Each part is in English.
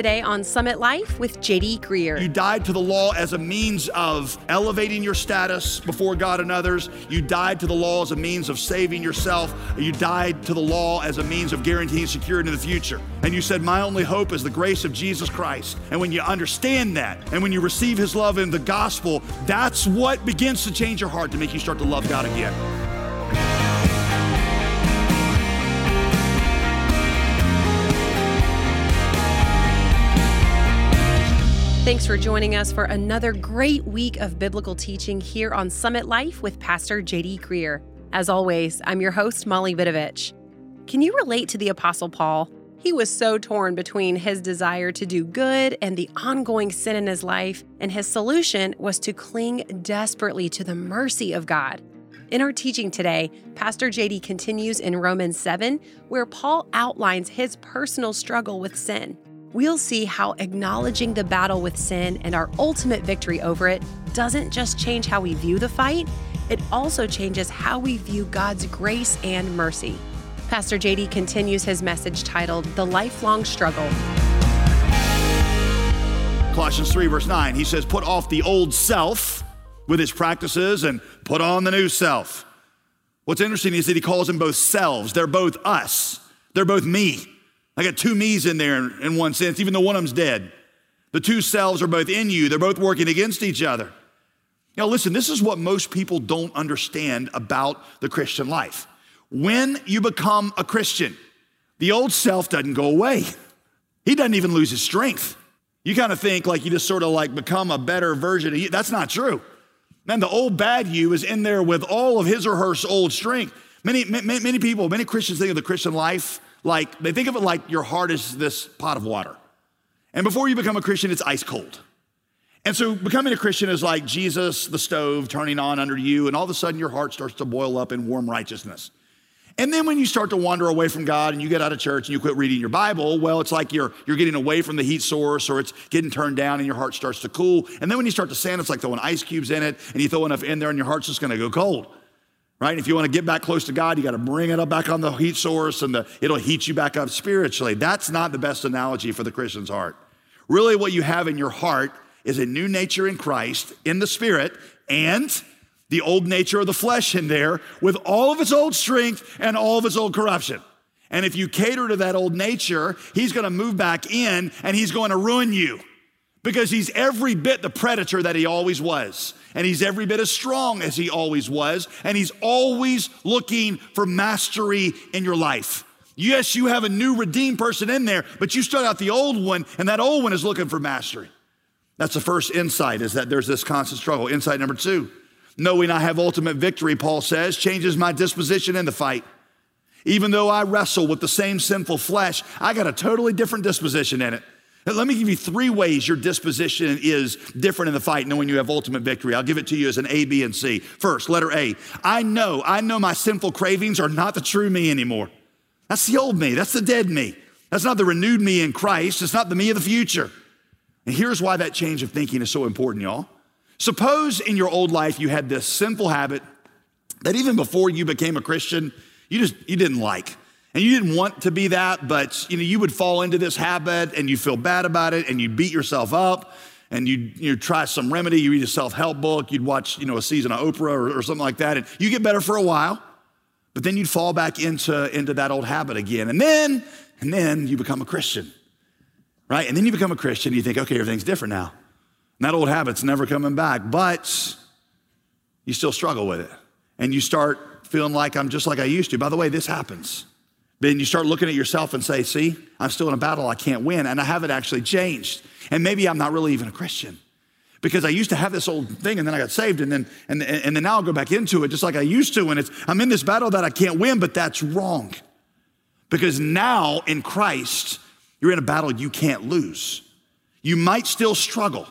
today on Summit Life with JD Greear. You died to the law as a means of elevating your status before God and others. You died to the law as a means of saving yourself. You died to the law as a means of guaranteeing security in the future. And you said, My only hope is the grace of Jesus Christ. And when you understand that, and when you receive His love in the gospel, that's what begins to change your heart to make you start to love God again. Thanks for joining us for another great week of biblical teaching here on Summit Life with Pastor JD Greear. As always, I'm your host, Molly Vidovich. Can you relate to the Apostle Paul? He was so torn between his desire to do good and the ongoing sin in his life, and his solution was to cling desperately to the mercy of God. In our teaching today, Pastor JD continues in Romans 7, where Paul outlines his personal struggle with sin we'll see how acknowledging the battle with sin and our ultimate victory over it doesn't just change how we view the fight, it also changes how we view God's grace and mercy. Pastor JD continues his message titled The Lifelong Struggle. Colossians 3, verse 9, he says, Put off the old self with its practices and put on the new self. What's interesting is that he calls them both selves. They're both us, they're both me. I got two me's in there in one sense, even though one of them's dead. The two selves are both in you, they're both working against each other. Now, listen, this is what most people don't understand about the Christian life. When you become a Christian, the old self doesn't go away, he doesn't even lose his strength. You kind of think like you just sort of like become a better version of you. That's not true. Man, the old bad you is in there with all of his or her old strength. Many, many, many people, many Christians think of the Christian life like they think of it like your heart is this pot of water. And before you become a Christian, it's ice cold. And so becoming a Christian is like Jesus, the stove, turning on under you, and all of a sudden your heart starts to boil up in warm righteousness. And then when you start to wander away from God and you get out of church and you quit reading your Bible, well, it's like you're, you're getting away from the heat source or it's getting turned down and your heart starts to cool. And then when you start to sand, it's like throwing ice cubes in it and you throw enough in there and your heart's just gonna go cold right? If you want to get back close to God, you got to bring it up back on the heat source and the, it'll heat you back up spiritually. That's not the best analogy for the Christian's heart. Really, what you have in your heart is a new nature in Christ, in the spirit, and the old nature of the flesh in there with all of its old strength and all of its old corruption. And if you cater to that old nature, he's going to move back in and he's going to ruin you because he's every bit the predator that he always was. And he's every bit as strong as he always was. And he's always looking for mastery in your life. Yes, you have a new redeemed person in there, but you start out the old one, and that old one is looking for mastery. That's the first insight, is that there's this constant struggle. Insight number two, knowing I have ultimate victory, Paul says, changes my disposition in the fight. Even though I wrestle with the same sinful flesh, I got a totally different disposition in it. Let me give you three ways your disposition is different in the fight, knowing you have ultimate victory. I'll give it to you as an A, B, and C. First, letter A. I know, I know my sinful cravings are not the true me anymore. That's the old me, that's the dead me. That's not the renewed me in Christ, it's not the me of the future. And here's why that change of thinking is so important, y'all. Suppose in your old life you had this sinful habit that even before you became a Christian, you just you didn't like. And you didn't want to be that, but you know, you would fall into this habit and you feel bad about it and you beat yourself up and you you try some remedy, you read a self-help book, you'd watch, you know, a season of Oprah or, or something like that, and you get better for a while, but then you'd fall back into, into that old habit again. And then, and then you become a Christian. Right? And then you become a Christian, you think, okay, everything's different now. And that old habit's never coming back, but you still struggle with it. And you start feeling like I'm just like I used to. By the way, this happens. Then you start looking at yourself and say, see, I'm still in a battle I can't win, and I haven't actually changed. And maybe I'm not really even a Christian. Because I used to have this old thing and then I got saved and then and, and then now I'll go back into it just like I used to. And it's I'm in this battle that I can't win, but that's wrong. Because now in Christ, you're in a battle you can't lose. You might still struggle.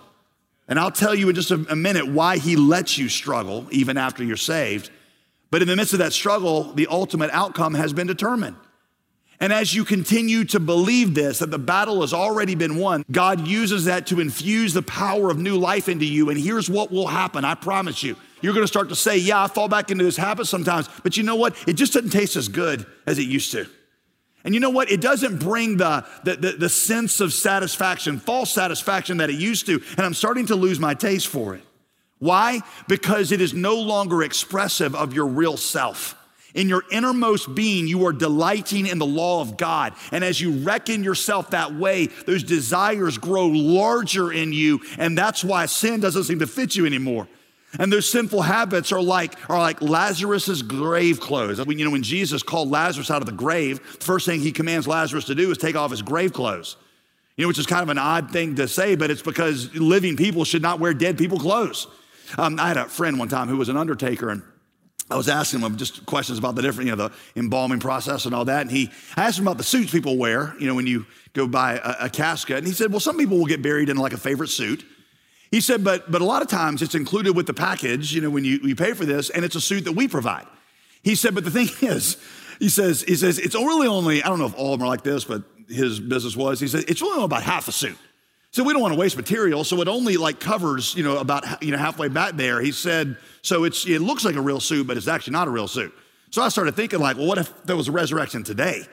And I'll tell you in just a, a minute why he lets you struggle even after you're saved. But in the midst of that struggle, the ultimate outcome has been determined. And as you continue to believe this, that the battle has already been won, God uses that to infuse the power of new life into you. And here's what will happen I promise you. You're gonna start to say, Yeah, I fall back into this habit sometimes, but you know what? It just doesn't taste as good as it used to. And you know what? It doesn't bring the, the, the, the, sense of satisfaction, false satisfaction that it used to. And I'm starting to lose my taste for it. Why? Because it is no longer expressive of your real self. In your innermost being, you are delighting in the law of God. And as you reckon yourself that way, those desires grow larger in you. And that's why sin doesn't seem to fit you anymore. And those sinful habits are like, are like Lazarus's grave clothes. When, you know, when Jesus called Lazarus out of the grave, the first thing he commands Lazarus to do is take off his grave clothes. You know, which is kind of an odd thing to say, but it's because living people should not wear dead people clothes. Um, I had a friend one time who was an undertaker, and I was asking him just questions about the different, you know, the embalming process and all that. And he I asked him about the suits people wear, you know, when you go buy a, a casket. And he said, well, some people will get buried in like a favorite suit. He said, but, but a lot of times it's included with the package, you know, when you, you pay for this, and it's a suit that we provide. He said, but the thing is, he says, he says, it's really only, I don't know if all of them are like this, but his business was, he said, it's really only about half a suit. So we don't want to waste material, so it only like covers, you know, about you know halfway back there. He said, so it's it looks like a real suit, but it's actually not a real suit. So I started thinking like, well, what if there was a resurrection today,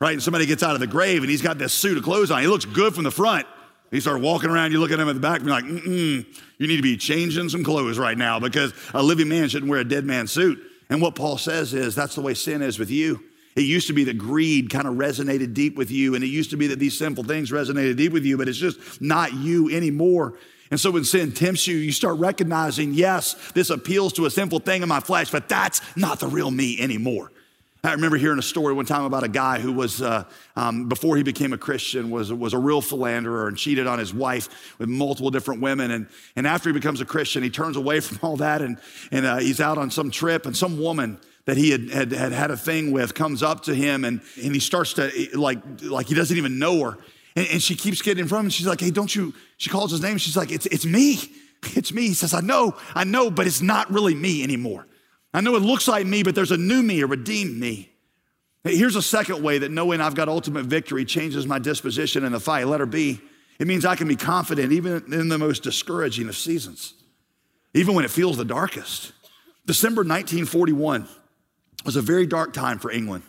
right? And somebody gets out of the grave and he's got this suit of clothes on. He looks good from the front, he started walking around, you look at him at the back and you're like, mm you need to be changing some clothes right now because a living man shouldn't wear a dead man's suit. And what Paul says is that's the way sin is with you. It used to be that greed kind of resonated deep with you, and it used to be that these sinful things resonated deep with you, but it's just not you anymore. And so when sin tempts you, you start recognizing, yes, this appeals to a sinful thing in my flesh, but that's not the real me anymore. I remember hearing a story one time about a guy who was, uh, um, before he became a Christian, was, was a real philanderer and cheated on his wife with multiple different women. And, and after he becomes a Christian, he turns away from all that and, and uh, he's out on some trip, and some woman that he had, had, had had a thing with comes up to him and, and he starts to, like, like he doesn't even know her. And, and she keeps getting in front of him. She's like, hey, don't you, she calls his name. She's like, it's, it's me. It's me. He says, I know, I know, but it's not really me anymore. I know it looks like me, but there's a new me, a redeemed me. Here's a second way that knowing I've got ultimate victory changes my disposition in the fight. Letter B, it means I can be confident even in the most discouraging of seasons, even when it feels the darkest. December 1941 was a very dark time for England.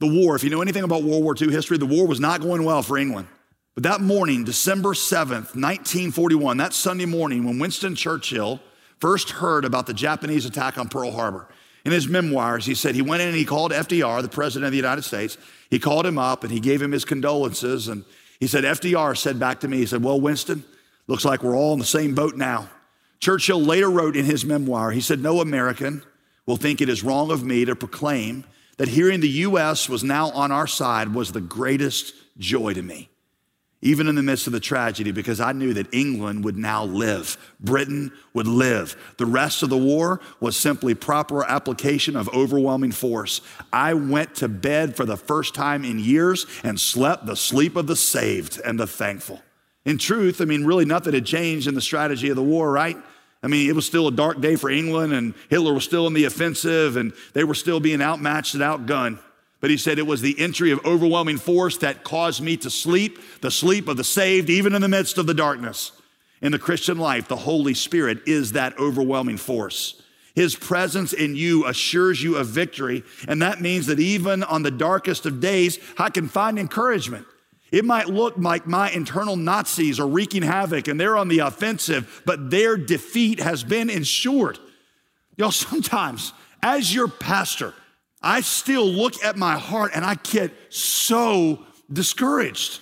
The war, if you know anything about World War II history, the war was not going well for England. But that morning, December 7th, 1941, that Sunday morning, when Winston Churchill first heard about the Japanese attack on Pearl Harbor. In his memoirs, he said he went in and he called FDR, the president of the United States. He called him up and he gave him his condolences. And he said, FDR said back to me, he said, Well, Winston, looks like we're all in the same boat now. Churchill later wrote in his memoir, he said, No American will think it is wrong of me to proclaim that hearing the U.S. was now on our side was the greatest joy to me even in the midst of the tragedy, because I knew that England would now live. Britain would live. The rest of the war was simply proper application of overwhelming force. I went to bed for the first time in years and slept the sleep of the saved and the thankful. In truth, I mean, really nothing had changed in the strategy of the war, right? I mean, it was still a dark day for England, and Hitler was still in the offensive, and they were still being outmatched and outgunned. But he said it was the entry of overwhelming force that caused me to sleep, the sleep of the saved, even in the midst of the darkness. In the Christian life, the Holy Spirit is that overwhelming force. His presence in you assures you of victory. And that means that even on the darkest of days, I can find encouragement. It might look like my internal Nazis are wreaking havoc and they're on the offensive, but their defeat has been ensured. Y'all, sometimes as your pastor, I still look at my heart and I get so discouraged.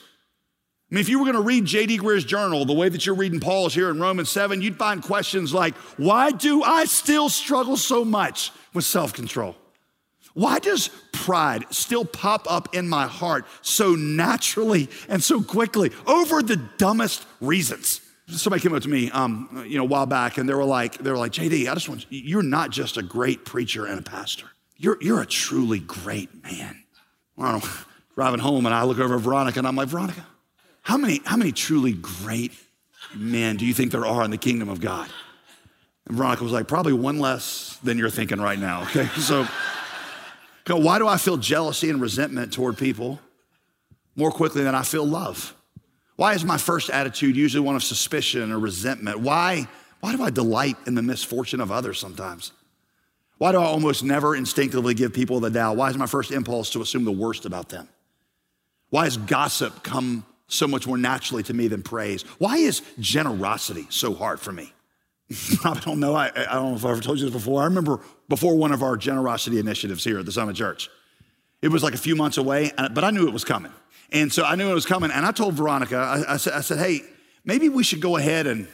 I mean, if you were going to read J.D. Greear's journal the way that you're reading Paul's here in Romans 7, you'd find questions like, Why do I still struggle so much with self control? Why does pride still pop up in my heart so naturally and so quickly over the dumbest reasons? Somebody came up to me, um, you know, a while back, and they were like, they were like, JD, I just want you, you're not just a great preacher and a pastor. You're, you're a truly great man. Well, driving home and I look over at Veronica and I'm like, Veronica, how many, how many truly great men do you think there are in the kingdom of God? And Veronica was like, probably one less than you're thinking right now, okay? So, why do I feel jealousy and resentment toward people more quickly than I feel love? Why is my first attitude usually one of suspicion or resentment? Why, why do I delight in the misfortune of others sometimes? Why do I almost never instinctively give people the doubt? Why is my first impulse to assume the worst about them? Why has gossip come so much more naturally to me than praise? Why is generosity so hard for me? I don't know. I, I, don't know if I've ever told you this before. I remember before one of our generosity initiatives here at the Summit Church. It was like a few months away, but I knew it was coming. And so I knew it was coming. And I told Veronica, I, I, said, I said, hey, maybe we should go ahead and,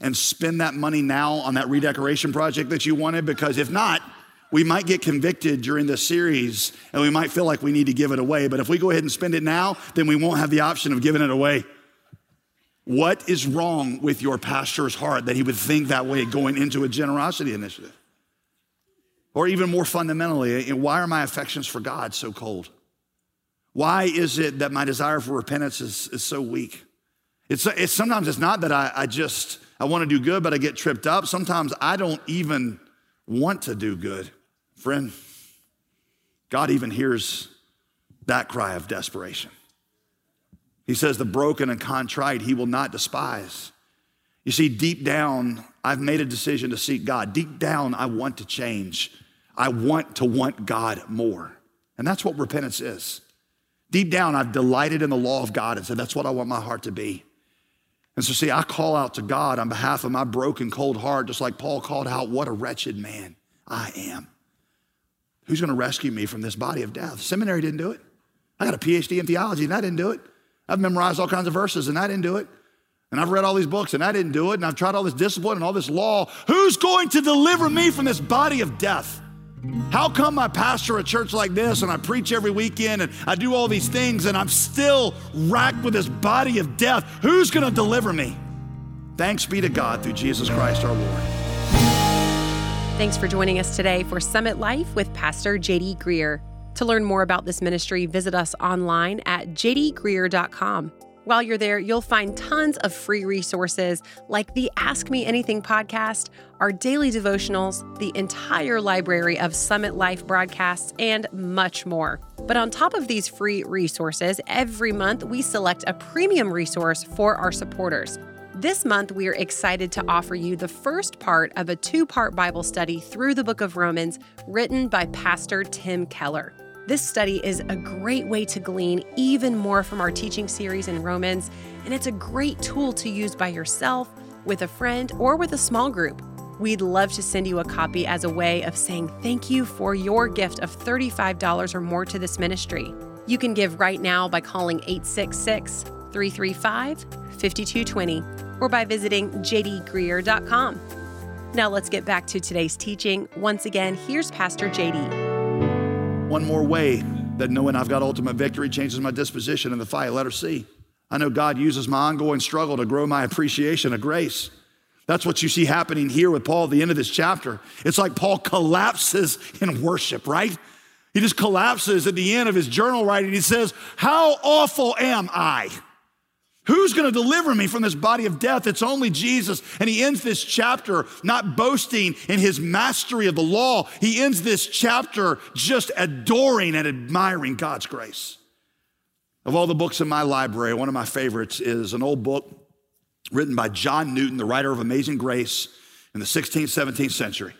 and spend that money now on that redecoration project that you wanted, because if not, we might get convicted during this series and we might feel like we need to give it away. But if we go ahead and spend it now, then we won't have the option of giving it away. What is wrong with your pastor's heart that he would think that way going into a generosity initiative? Or even more fundamentally, eh, why are my affections for God so cold? Why is it that my desire for repentance is, is so weak? It's, it's sometimes it's not that I, I just I want to do good, but I get tripped up. Sometimes I don't even want to do good. Friend, God even hears that cry of desperation. He says, The broken and contrite he will not despise. You see, deep down, I've made a decision to seek God. Deep down, I want to change. I want to want God more. And that's what repentance is. Deep down, I've delighted in the law of God and said, That's what I want my heart to be. And so, see, I call out to God on behalf of my broken, cold heart, just like Paul called out, What a wretched man I am. Who's going to rescue me from this body of death? Seminary didn't do it. I got a PhD in theology, and I didn't do it. I've memorized all kinds of verses, and I didn't do it. And I've read all these books, and I didn't do it. And I've tried all this discipline and all this law. Who's going to deliver me from this body of death? How come I pastor a church like this and I preach every weekend and I do all these things and I'm still racked with this body of death? Who's going to deliver me? Thanks be to God through Jesus Christ our Lord. Thanks for joining us today for Summit Life with Pastor JD Greear. To learn more about this ministry, visit us online at jdgreear.com. While you're there, you'll find tons of free resources like the Ask Me Anything podcast, our daily devotionals, the entire library of Summit Life broadcasts, and much more. But on top of these free resources, every month we select a premium resource for our supporters. This month, we are excited to offer you the first part of a two part Bible study through the book of Romans, written by Pastor Tim Keller. This study is a great way to glean even more from our teaching series in Romans, and it's a great tool to use by yourself, with a friend, or with a small group. We'd love to send you a copy as a way of saying thank you for your gift of $35 or more to this ministry. You can give right now by calling 866 335 5220 or by visiting jdgreear.com. Now let's get back to today's teaching. Once again, here's Pastor JD. One more way that knowing I've got ultimate victory changes my disposition in the fight. Let her see. I know God uses my ongoing struggle to grow my appreciation of grace. That's what you see happening here with Paul at the end of this chapter. It's like Paul collapses in worship, right? He just collapses at the end of his journal writing. He says, How awful am I? Who's going to deliver me from this body of death? It's only Jesus. And he ends this chapter not boasting in his mastery of the law. He ends this chapter just adoring and admiring God's grace. Of all the books in my library, one of my favorites is an old book written by John Newton, the writer of Amazing Grace in the 16th, 17th century.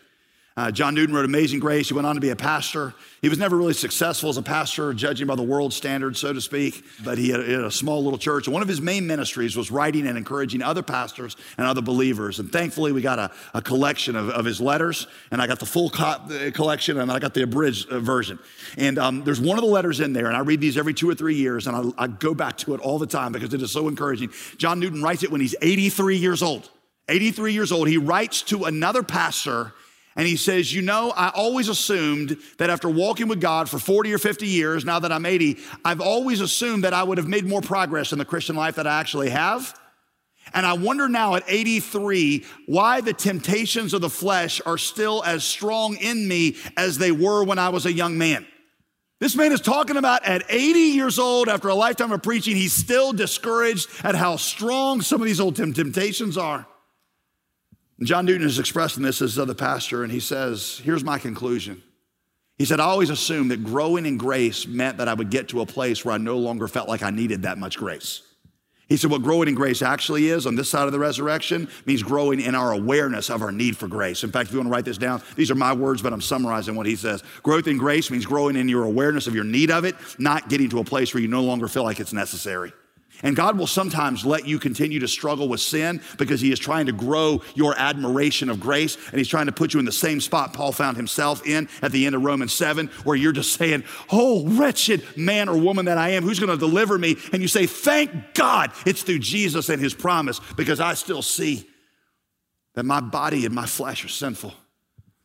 Uh, John Newton wrote Amazing Grace. He went on to be a pastor. He was never really successful as a pastor, judging by the world standards, so to speak, but he had, he had, a small little church. And one of his main ministries was writing and encouraging other pastors and other believers. And thankfully, we got a, a collection of, of, his letters, and I got the full co- uh, collection, and I got the abridged uh, version. And um, there's one of the letters in there, and I read these every two or three years, and I, I go back to it all the time because it is so encouraging. John Newton writes it when he's 83 years old. 83 years old, he writes to another pastor and he says, You know, I always assumed that after walking with God for 40 or 50 years, now that I'm 80, I've always assumed that I would have made more progress in the Christian life that I actually have. And I wonder now at 83 why the temptations of the flesh are still as strong in me as they were when I was a young man. This man is talking about at 80 years old, after a lifetime of preaching, he's still discouraged at how strong some of these old temptations are. John Newton is expressing this as other pastor, and he says, Here's my conclusion. He said, I always assumed that growing in grace meant that I would get to a place where I no longer felt like I needed that much grace. He said, What growing in grace actually is on this side of the resurrection means growing in our awareness of our need for grace. In fact, if you want to write this down, these are my words, but I'm summarizing what he says. Growth in grace means growing in your awareness of your need of it, not getting to a place where you no longer feel like it's necessary. And God will sometimes let you continue to struggle with sin because He is trying to grow your admiration of grace and He's trying to put you in the same spot Paul found himself in at the end of Romans 7, where you're just saying, Oh, wretched man or woman that I am, who's going to deliver me? And you say, Thank God it's through Jesus and His promise because I still see that my body and my flesh are sinful.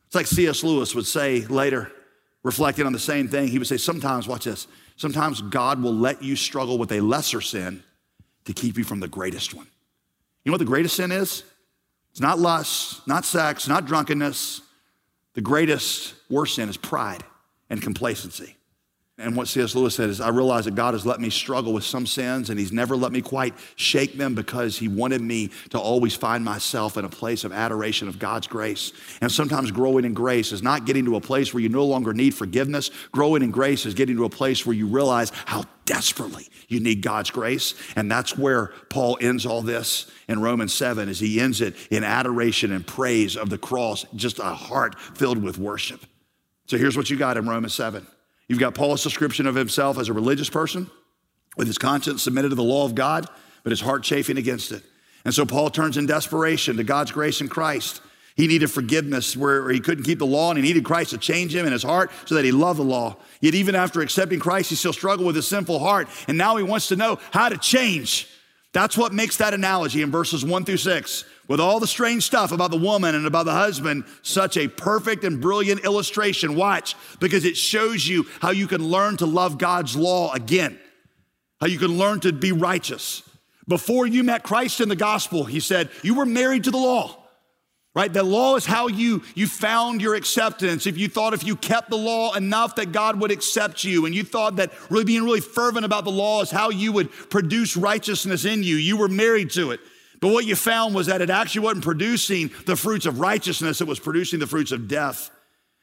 It's like C.S. Lewis would say later, reflecting on the same thing. He would say, Sometimes, watch this. Sometimes God will let you struggle with a lesser sin to keep you from the greatest one. You know what the greatest sin is? It's not lust, not sex, not drunkenness. The greatest worst sin is pride and complacency. And what C.S. Lewis said is, I realize that God has let me struggle with some sins and He's never let me quite shake them because He wanted me to always find myself in a place of adoration of God's grace. And sometimes growing in grace is not getting to a place where you no longer need forgiveness. Growing in grace is getting to a place where you realize how desperately you need God's grace. And that's where Paul ends all this in Romans 7 as he ends it in adoration and praise of the cross, just a heart filled with worship. So here's what you got in Romans 7. You've got Paul's description of himself as a religious person with his conscience submitted to the law of God, but his heart chafing against it. And so Paul turns in desperation to God's grace in Christ. He needed forgiveness where he couldn't keep the law, and he needed Christ to change him in his heart so that he loved the law. Yet, even after accepting Christ, he still struggled with his sinful heart, and now he wants to know how to change. That's what makes that analogy in verses one through six with all the strange stuff about the woman and about the husband, such a perfect and brilliant illustration. Watch, because it shows you how you can learn to love God's law again, how you can learn to be righteous. Before you met Christ in the gospel, he said, you were married to the law. Right? The law is how you, you found your acceptance. If you thought if you kept the law enough that God would accept you, and you thought that really being really fervent about the law is how you would produce righteousness in you, you were married to it. But what you found was that it actually wasn't producing the fruits of righteousness, it was producing the fruits of death.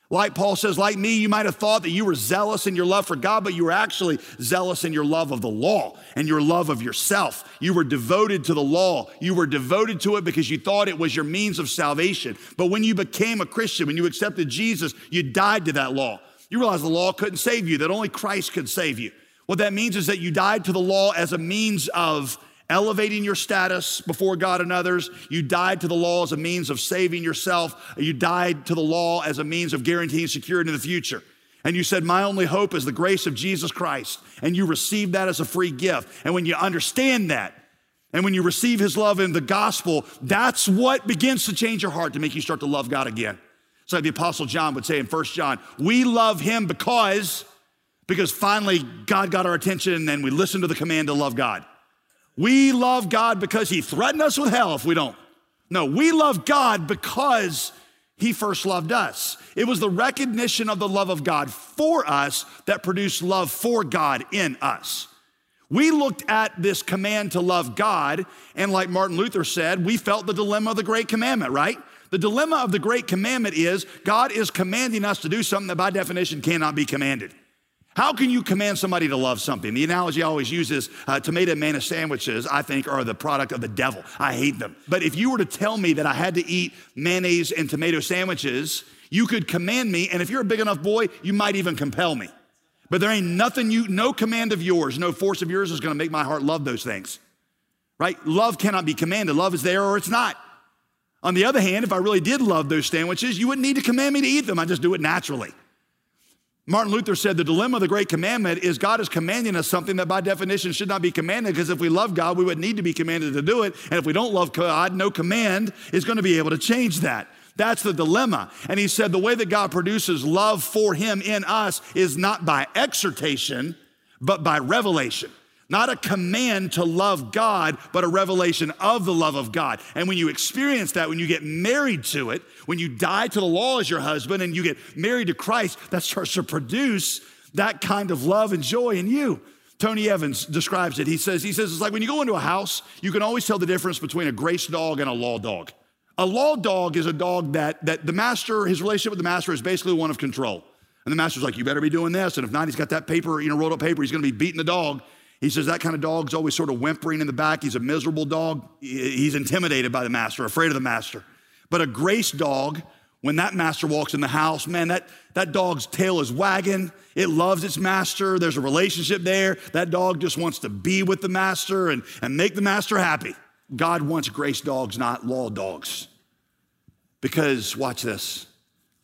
Like Paul says, like me, you might have thought that you were zealous in your love for God, but you were actually zealous in your love of the law and your love of yourself. You were devoted to the law. You were devoted to it because you thought it was your means of salvation. But when you became a Christian, when you accepted Jesus, you died to that law. You realized the law couldn't save you, that only Christ could save you. What that means is that you died to the law as a means of elevating your status before God and others. You died to the law as a means of saving yourself. You died to the law as a means of guaranteeing security in the future. And you said, My only hope is the grace of Jesus Christ. And you received that as a free gift. And when you understand that, and when you receive his love in the gospel, that's what begins to change your heart to make you start to love God again. So the apostle John would say in First John, we love him because because finally God got our attention and we listened to the command to love God. We love God because He threatened us with hell if we don't. No, we love God because He first loved us. It was the recognition of the love of God for us that produced love for God in us. We looked at this command to love God, and like Martin Luther said, we felt the dilemma of the great commandment, right? The dilemma of the great commandment is God is commanding us to do something that by definition cannot be commanded. How can you command somebody to love something? The analogy I always use is uh, tomato mayonnaise sandwiches, I think, are the product of the devil. I hate them. But if you were to tell me that I had to eat mayonnaise and tomato sandwiches, you could command me, and if you're a big enough boy, you might even compel me. But there ain't nothing you, no command of yours, no force of yours is gonna make my heart love those things. Right? Love cannot be commanded. Love is there or it's not. On the other hand, if I really did love those sandwiches, you wouldn't need to command me to eat them. I just do it naturally. Martin Luther said the dilemma of the great commandment is God is commanding us something that by definition should not be commanded because if we love God, we would need to be commanded to do it. And if we don't love God, no command is going to be able to change that. That's the dilemma. And he said the way that God produces love for him in us is not by exhortation, but by revelation. Not a command to love God, but a revelation of the love of God. And when you experience that, when you get married to it, when you die to the law as your husband and you get married to Christ, that starts to produce that kind of love and joy in you. Tony Evans describes it. He says, he says, it's like when you go into a house, you can always tell the difference between a grace dog and a law dog. A law dog is a dog that, that the master, his relationship with the master is basically one of control. And the master's like, you better be doing this. And if not, he's got that paper, you know, rolled up paper, he's gonna be beating the dog. He says that kind of dog's always sort of whimpering in the back. He's a miserable dog. He's intimidated by the master, afraid of the master. But a grace dog, when that master walks in the house, man, that, that dog's tail is wagging. It loves its master. There's a relationship there. That dog just wants to be with the master and, and make the master happy. God wants grace dogs, not law dogs. Because, watch this,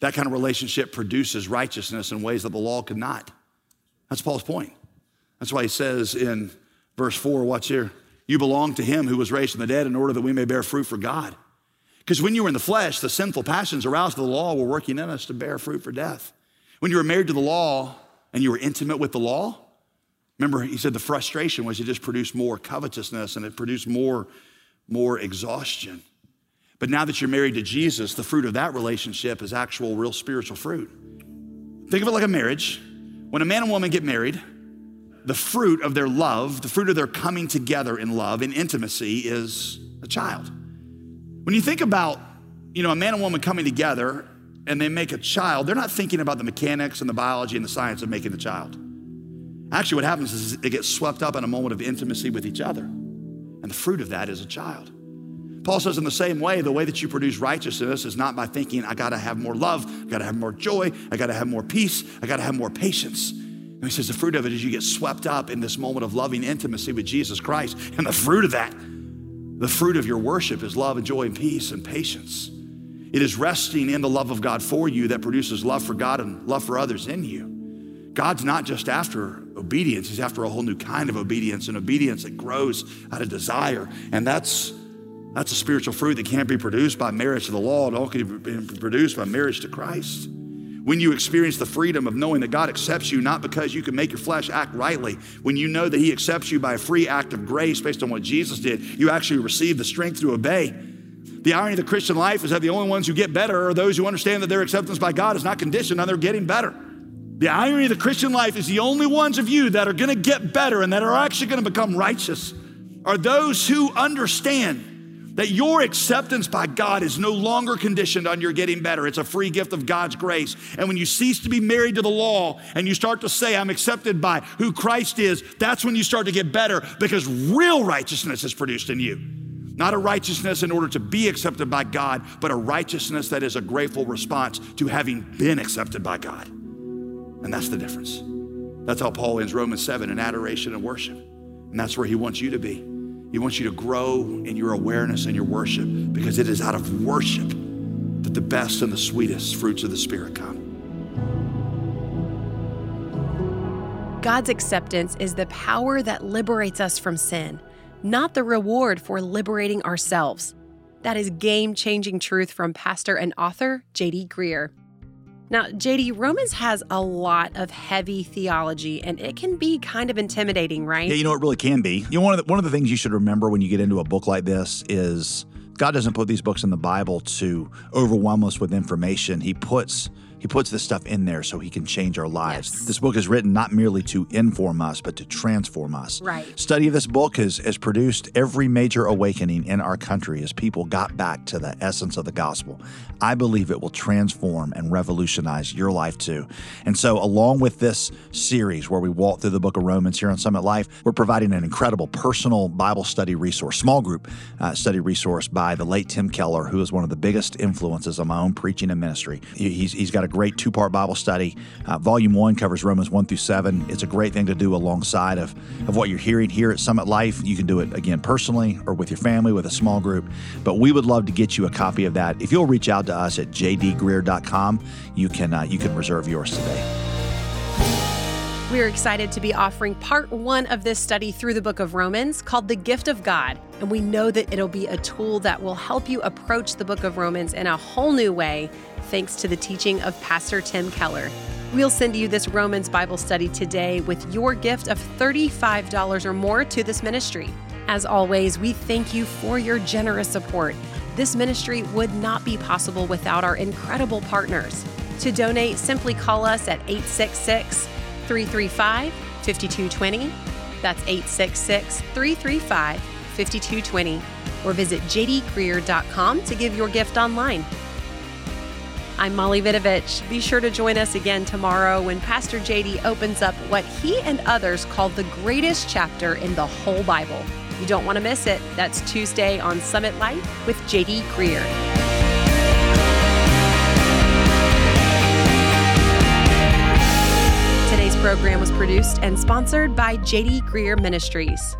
that kind of relationship produces righteousness in ways that the law could not. That's Paul's point. That's why he says in verse 4, watch here, you belong to him who was raised from the dead in order that we may bear fruit for God. Because when you were in the flesh, the sinful passions aroused by the law were working in us to bear fruit for death. When you were married to the law and you were intimate with the law, remember he said the frustration was it just produced more covetousness and it produced more, more exhaustion. But now that you're married to Jesus, the fruit of that relationship is actual, real spiritual fruit. Think of it like a marriage. When a man and woman get married, the fruit of their love, the fruit of their coming together in love, in intimacy, is a child. When you think about, you know, a man and woman coming together and they make a child, they're not thinking about the mechanics and the biology and the science of making the child. Actually, what happens is they get swept up in a moment of intimacy with each other. And the fruit of that is a child. Paul says, in the same way, the way that you produce righteousness is not by thinking, I gotta have more love, I gotta have more joy, I gotta have more peace, I gotta have more patience. And he says the fruit of it is you get swept up in this moment of loving intimacy with Jesus Christ. And the fruit of that, the fruit of your worship is love and joy and peace and patience. It is resting in the love of God for you that produces love for God and love for others in you. God's not just after obedience, He's after a whole new kind of obedience, an obedience that grows out of desire. And that's that's a spiritual fruit that can't be produced by marriage to the law. It all can be produced by marriage to Christ. When you experience the freedom of knowing that God accepts you not because you can make your flesh act rightly, when you know that He accepts you by a free act of grace based on what Jesus did, you actually receive the strength to obey. The irony of the Christian life is that the only ones who get better are those who understand that their acceptance by God is not conditioned on their getting better. The irony of the Christian life is the only ones of you that are going to get better and that are actually going to become righteous are those who understand that your acceptance by God is no longer conditioned on your getting better. It's a free gift of God's grace. And when you cease to be married to the law and you start to say, I'm accepted by who Christ is, that's when you start to get better because real righteousness is produced in you. Not a righteousness in order to be accepted by God, but a righteousness that is a grateful response to having been accepted by God. And that's the difference. That's how Paul ends Romans 7 in adoration and worship. And that's where he wants you to be. He wants you to grow in your awareness and your worship because it is out of worship that the best and the sweetest fruits of the Spirit come. God's acceptance is the power that liberates us from sin, not the reward for liberating ourselves. That is game changing truth from pastor and author J.D. Greear. Now, JD, Romans has a lot of heavy theology and it can be kind of intimidating, right? Yeah, you know, it really can be. You know, one of the, one of the things you should remember when you get into a book like this is God doesn't put these books in the Bible to overwhelm us with information. He puts he puts this stuff in there so he can change our lives. Yes. This book is written not merely to inform us, but to transform us. Right. Study of this book has, has produced every major awakening in our country as people got back to the essence of the gospel. I believe it will transform and revolutionize your life too. And so, along with this series where we walk through the book of Romans here on Summit Life, we're providing an incredible personal Bible study resource, small group uh, study resource by the late Tim Keller, who is one of the biggest influences on my own preaching and ministry. He's, he's got a great two part Bible study. Uh, volume one covers Romans 1 through 7. It's a great thing to do alongside of, of what you're hearing here at Summit Life. You can do it again personally or with your family with a small group. But we would love to get you a copy of that. If you'll reach out to us at jdgreear.com, you can, uh, you can reserve yours today. We're excited to be offering part one of this study through the book of Romans called The Gift of God. And we know that it'll be a tool that will help you approach the book of Romans in a whole new way, thanks to the teaching of Pastor Tim Keller. We'll send you this Romans Bible study today with your gift of $35 or more to this ministry. As always, we thank you for your generous support. This ministry would not be possible without our incredible partners. To donate, simply call us at 866 335 5220. That's 866 335 5220. Or visit jdgreear.com to give your gift online. I'm Molly Vidovich. Be sure to join us again tomorrow when Pastor JD opens up what he and others call the greatest chapter in the whole Bible. You don't want to miss it. That's Tuesday on Summit Life with JD Greear. Program was produced and sponsored by JD Greear Ministries.